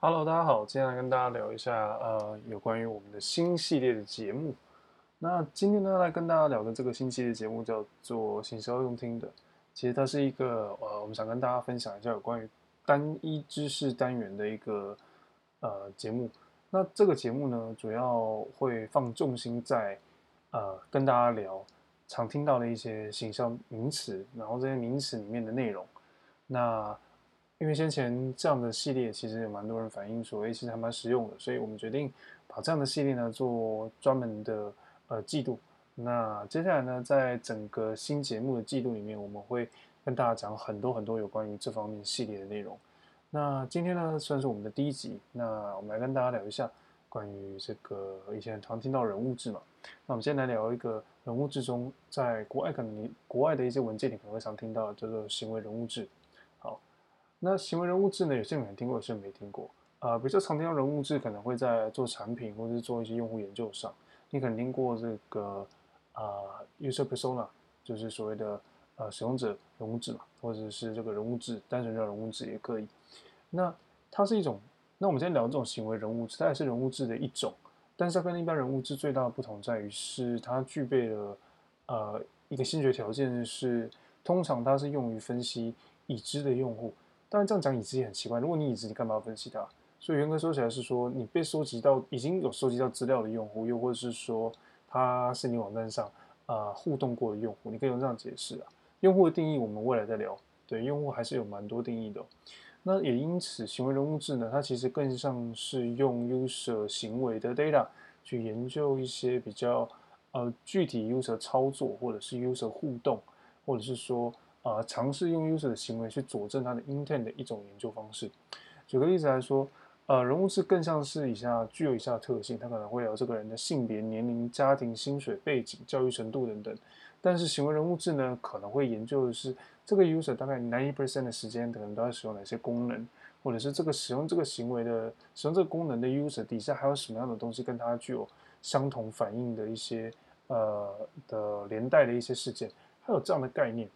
Hello，大家好，今天来跟大家聊一下，呃，有关于我们的新系列的节目。那今天呢，来跟大家聊的这个新系列节目叫做“行销用听的”。其实它是一个，呃，我们想跟大家分享一下有关于单一知识单元的一个，呃，节目。那这个节目呢，主要会放重心在，呃，跟大家聊常听到的一些行销名词，然后这些名词里面的内容。那因为先前这样的系列其实有蛮多人反映说，哎，其实还蛮实用的，所以我们决定把这样的系列呢做专门的呃季度。那接下来呢，在整个新节目的季度里面，我们会跟大家讲很多很多有关于这方面系列的内容。那今天呢，算是我们的第一集，那我们来跟大家聊一下关于这个以前常听到人物志嘛。那我们先来聊一个人物志中，在国外可能你国外的一些文件里可能会常听到叫做行为人物志。那行为人物志呢？有些人可能听过，有些人没听过。啊、呃，比较常听到人物志，可能会在做产品或者是做一些用户研究上。你可能听过这个啊、呃、user persona，就是所谓的呃使用者人物志嘛，或者是这个人物志，单纯叫人物志也可以。那它是一种，那我们今天聊这种行为人物志，它也是人物志的一种，但是它跟一般人物志最大的不同在于是它具备了呃一个先决条件是，通常它是用于分析已知的用户。当然，这样讲已知也很奇怪。如果你已知，你干嘛要分析它？所以严格说起来是说，你被收集到已经有收集到资料的用户，又或者是说他是你网站上啊、互动过的用户，你可以用这样解释啊。用户的定义我们未来再聊。对，用户还是有蛮多定义的、那也因此，行为人物志呢，它其实更像是用 user 行为的 data 去研究一些比较呃具体 user 操作，或者是 user 互动，或者是说。啊，尝试用 user 的行为去佐证它的 intent 的一种研究方式。举个例子来说，呃，人物志更像是以下具有以下特性，它可能会有这个人的性别、年龄、家庭、薪水、背景、教育程度等等。但是行为人物志呢，可能会研究的是这个 user 大概90%的时间可能都在使用哪些功能，或者是这个使用这个行为的使用这个功能的 user 底下还有什么样的东西跟它具有相同反应的一些呃的连带的一些事件，还有这样的概念。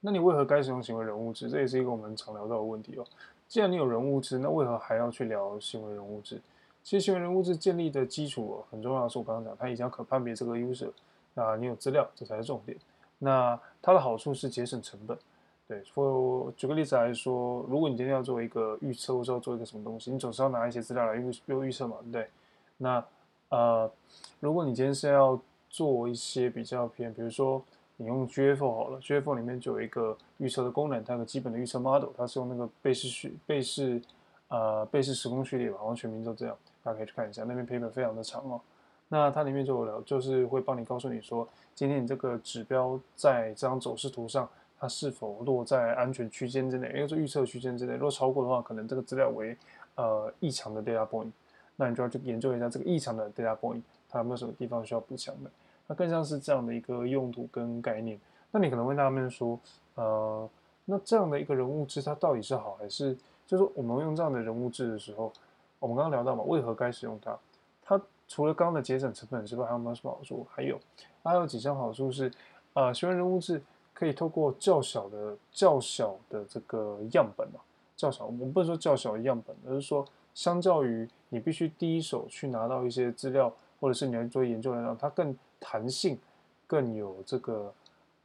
那你为何该使用行为人物质？这也是一个我们常聊到的问题哦。既然你有人物质，那为何还要去聊行为人物质？其实行为人物质建立的基础哦，很重要是我刚刚讲，它已经要可判别这个 user，那你有资料，这才是重点。那它的好处是节省成本。对，我举个例子来说，如果你今天要做一个预测，或者要做一个什么东西，你总是要拿一些资料来预预预测嘛，对不对？那呃，如果你今天是要做一些比较偏，比如说。你用 GA4 好了，GA4 里面就有一个预测的功能，它有个基本的预测 model，它是用那个贝氏序贝氏呃贝氏时空序列吧，好像全名就这样，大家可以去看一下，那边 paper 非常的长哦。那它里面就有聊，就是会帮你告诉你说，今天你这个指标在这张走势图上，它是否落在安全区间之内，也就是预测区间之内，如果超过的话，可能这个资料为呃异常的 data point，那你就要去研究一下这个异常的 data point，它有没有什么地方需要补强的。它更像是这样的一个用途跟概念。那你可能会纳闷说，呃，那这样的一个人物志，它到底是好还是？就是说我们用这样的人物志的时候，我们刚刚聊到嘛，为何该使用它？它除了刚刚的节省成本之外，还有没有什么好处？还有，还有几项好处是，呃，行为人物志可以透过较小的、较小的这个样本嘛，较小，我们不是说较小的样本，而是说，相较于你必须第一手去拿到一些资料，或者是你要做研究来讲，它更弹性，更有这个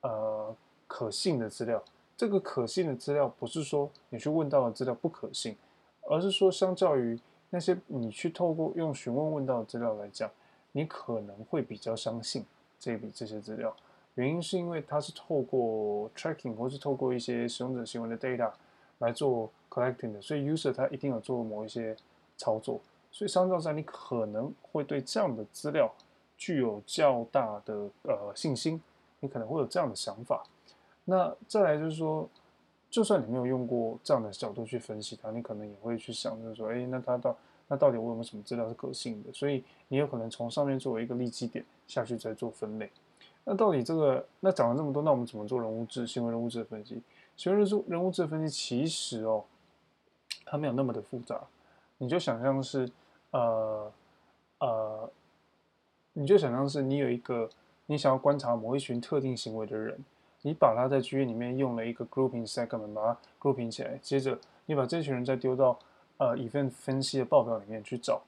呃可信的资料。这个可信的资料不是说你去问到的资料不可信，而是说相较于那些你去透过用询问问到的资料来讲，你可能会比较相信这笔这些资料。原因是因为它是透过 tracking 或是透过一些使用者行为的 data 来做 collecting 的，所以 user 他一定有做某一些操作，所以相较下你可能会对这样的资料。具有较大的呃信心，你可能会有这样的想法。那再来就是说，就算你没有用过这样的角度去分析它，你可能也会去想，就是说，哎，那它到那到底我有没有什么资料是可信的？所以你有可能从上面作为一个立基点下去再做分类。那到底这个那讲了这么多，那我们怎么做人物志、行为人物志的分析？行为人物人物志的分析其实哦，它没有那么的复杂，你就想象是呃呃。你就想象是你有一个你想要观察某一群特定行为的人，你把他在 GA 里面用了一个 grouping segment 把它 grouping 起来，接着你把这群人再丢到呃 event 分析的报表里面去找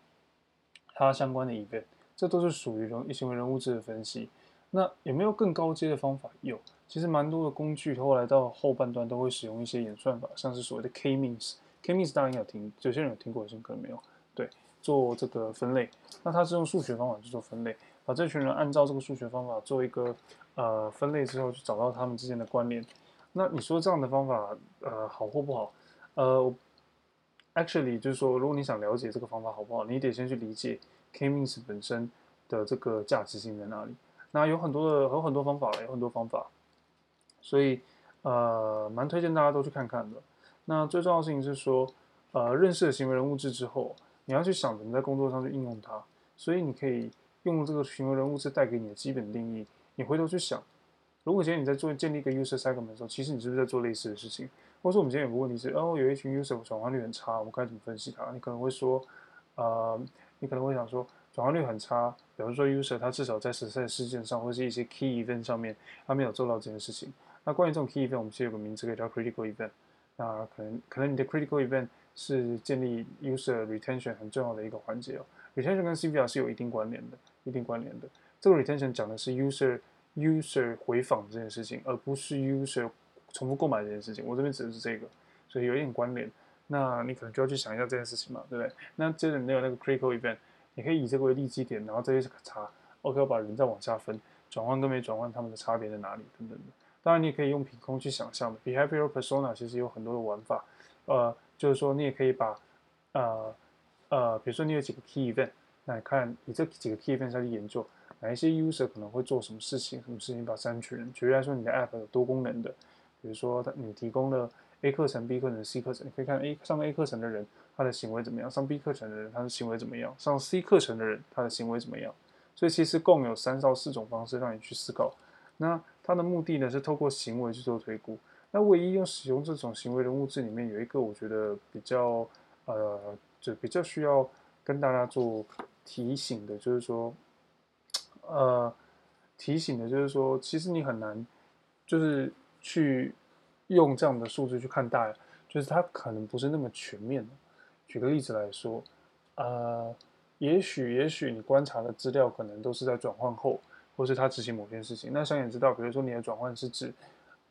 它相关的 event，这都是属于人行为人物质的分析。那有没有更高阶的方法？有，其实蛮多的工具，后来到后半段都会使用一些演算法，像是所谓的 K-means。K-means 当然有听，有些人有听过，有些人可能没有。对，做这个分类，那它是用数学方法去做分类，把这群人按照这个数学方法做一个呃分类之后，去找到他们之间的关联。那你说这样的方法呃好或不好？呃，actually 就是说，如果你想了解这个方法好不好，你得先去理解 K-means 本身的这个价值性在哪里。那有很多的有很多方法，有很多方法，所以呃蛮推荐大家都去看看的。那最重要的事情是说，呃，认识了行为人物志之后。你要去想怎么在工作上去应用它，所以你可以用这个行为人物是带给你的基本定义。你回头去想，如果今天你在做建立一个 user segment 的时候，其实你是不是在做类似的事情？或者说我们今天有个问题是，哦，有一群 user 转换率很差，我们该怎么分析它？你可能会说，呃，你可能会想说，转换率很差，比如说 user 他至少在实在事件上或是一些 key event 上面，他没有做到这件事情。那关于这种 key event，我们其实有个名字可以叫 critical event。那可能可能你的 critical event 是建立 user retention 很重要的一个环节哦。retention 跟 CVR 是有一定关联的，一定关联的。这个 retention 讲的是 user user 回访这件事情，而不是 user 重复购买这件事情。我这边指的是这个，所以有一点关联。那你可能就要去想一下这件事情嘛，对不对？那接着你有那个 critical event，你可以以这个为立基点，然后再去查，OK，我把人再往下分，转换跟没转换他们的差别在哪里等等的。当然，你也可以用凭空去想象的 behavioral persona，其实有很多的玩法，呃。就是说，你也可以把，呃，呃，比如说你有几个 key event，那你看你这几个 key event 下去研究哪一些 user 可能会做什么事情，什么事情把删除人。举例来说，你的 app 有多功能的，比如说你提供了 A 课程、B 课程、C 课程，你可以看 A 上 A 课程的人他的行为怎么样，上 B 课程的人他的行为怎么样，上 C 课程的人他的行为怎么样。所以其实共有三到四种方式让你去思考。那它的目的呢是透过行为去做推估。那唯一用使用这种行为的物质里面有一个我觉得比较呃，就比较需要跟大家做提醒的，就是说，呃，提醒的就是说，其实你很难就是去用这样的数字去看待，就是它可能不是那么全面的。举个例子来说，呃，也许也许你观察的资料可能都是在转换后，或是他执行某件事情。那想也知道，比如说你的转换是指。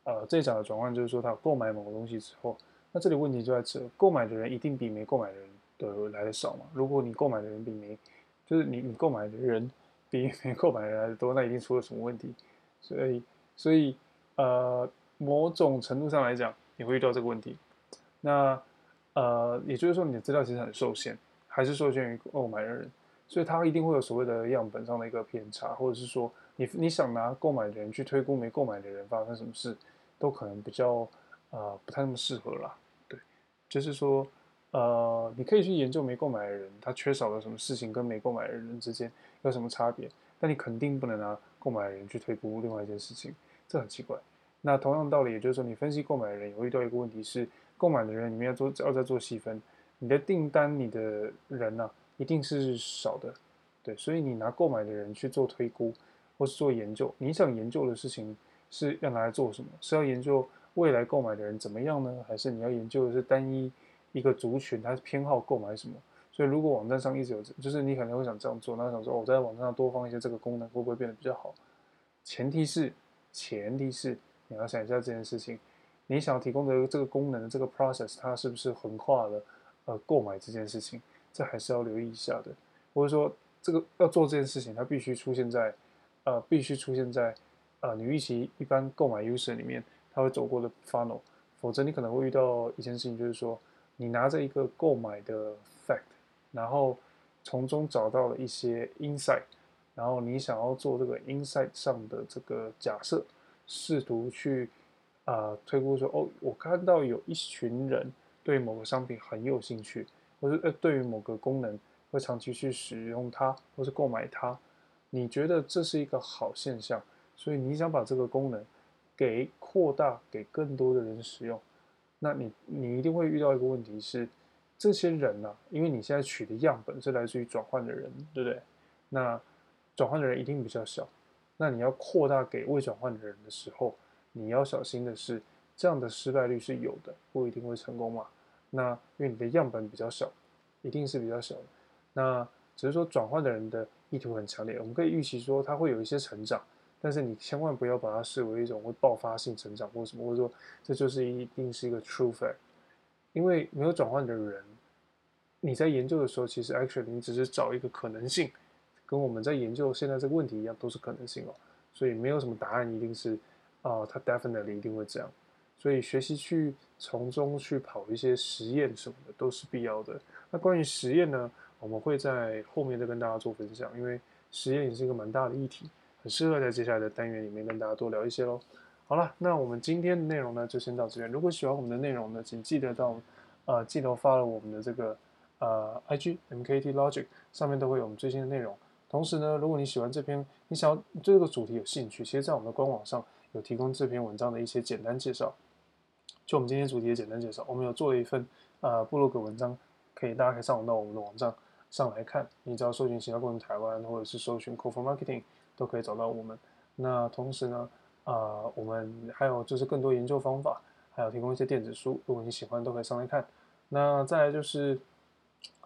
呃，这一场的转换就是说，他购买某个东西之后，那这里问题就在这：购买的人一定比没购买的人的来的少嘛？如果你购买的人比没，就是你你购买的人比没购买的人来的多，那一定出了什么问题？所以，所以呃，某种程度上来讲，你会遇到这个问题。那呃，也就是说，你的资料其实很受限，还是受限于购买的人，所以它一定会有所谓的样本上的一个偏差，或者是说，你你想拿购买的人去推估没购买的人发生什么事。都可能比较呃不太那么适合啦，对，就是说呃你可以去研究没购买的人他缺少了什么事情跟没购买的人之间有什么差别，但你肯定不能拿购买的人去推估另外一件事情，这很奇怪。那同样道理，也就是说你分析购买的人，也会遇到一个问题是，购买的人里面要做要再做细分，你的订单你的人呢、一定是少的，对，所以你拿购买的人去做推估或是做研究，你想研究的事情。是要拿来做什么？是要研究未来购买的人怎么样呢？还是你要研究的是单一一个族群，他偏好购买什么？所以如果网站上一直有，就是你可能会想这样做，那想说，哦，我在网站上多放一些这个功能，会不会变得比较好？前提是，前提是你要想一下这件事情，你想提供的这个功能的这个 process，它是不是横跨了呃购买这件事情？这还是要留意一下的。或者说，这个要做这件事情，它必须出现在呃，必须出现在。呃，你预期一般购买 user 里面它会走过的 funnel，否则你可能会遇到一件事情，就是说你拿着一个购买的 fact，然后从中找到了一些 insight，然后你想要做这个 insight 上的这个假设，试图去啊、呃、推估说，哦，我看到有一群人对某个商品很有兴趣，或是呃对于某个功能会长期去使用它，或是购买它，你觉得这是一个好现象？所以你想把这个功能给扩大，给更多的人使用，那你你一定会遇到一个问题是，这些人呢、啊，因为你现在取的样本是来自于转换的人，对不对？那转换的人一定比较小，那你要扩大给未转换的人的时候，你要小心的是，这样的失败率是有的，不一定会成功嘛。那因为你的样本比较小，一定是比较小的。那只是说转换的人的意图很强烈，我们可以预期说他会有一些成长，但是你千万不要把它视为一种会爆发性成长或什么，或者说这就是一定是一个 true fact，因为没有转换的人，你在研究的时候，其实 actually 你只是找一个可能性，跟我们在研究现在这个问题一样，都是可能性哦，所以没有什么答案一定是啊，呃，他 definitely 一定会这样。所以学习去从中去跑一些实验什么的都是必要的。那关于实验呢，我们会在后面再跟大家做分享，因为实验也是一个蛮大的议题，很适合在接下来的单元里面跟大家多聊一些喽。好了，那我们今天的内容呢就先到这边。如果喜欢我们的内容呢，请记得到呃记得发了我们的这个呃 IG MKT Logic 上面都会有我们最新的内容。同时呢，如果你喜欢这篇，你想要对这个主题有兴趣，其实在我们的官网上有提供这篇文章的一些简单介绍。就我们今天主题的简单介绍，我们有做了一份呃部落格文章，可以大家可以上网到我们的网站上来看。你只要搜寻“行销过程台湾”或者是搜寻 “Code for Marketing”，都可以找到我们。那同时呢，呃，我们还有就是更多研究方法，还有提供一些电子书，如果你喜欢，都可以上来看。那再来就是，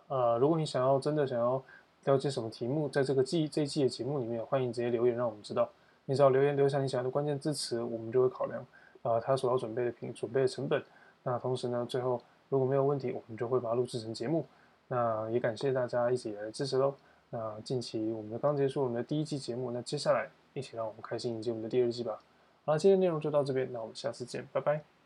呃，如果你想要真的想要了解什么题目，在这个季这一季的节目里面，欢迎直接留言让我们知道。你只要留言留下你想要的关键字词，我们就会考量。呃，他所要准备的品准备的成本，那同时呢，最后如果没有问题，我们就会把它录制成节目。那也感谢大家一直以来的支持喽。那近期我们刚结束我们的第一季节目，那接下来一起让我们开心迎接我们的第二季吧。好了，今天内容就到这边，那我们下次见，拜拜。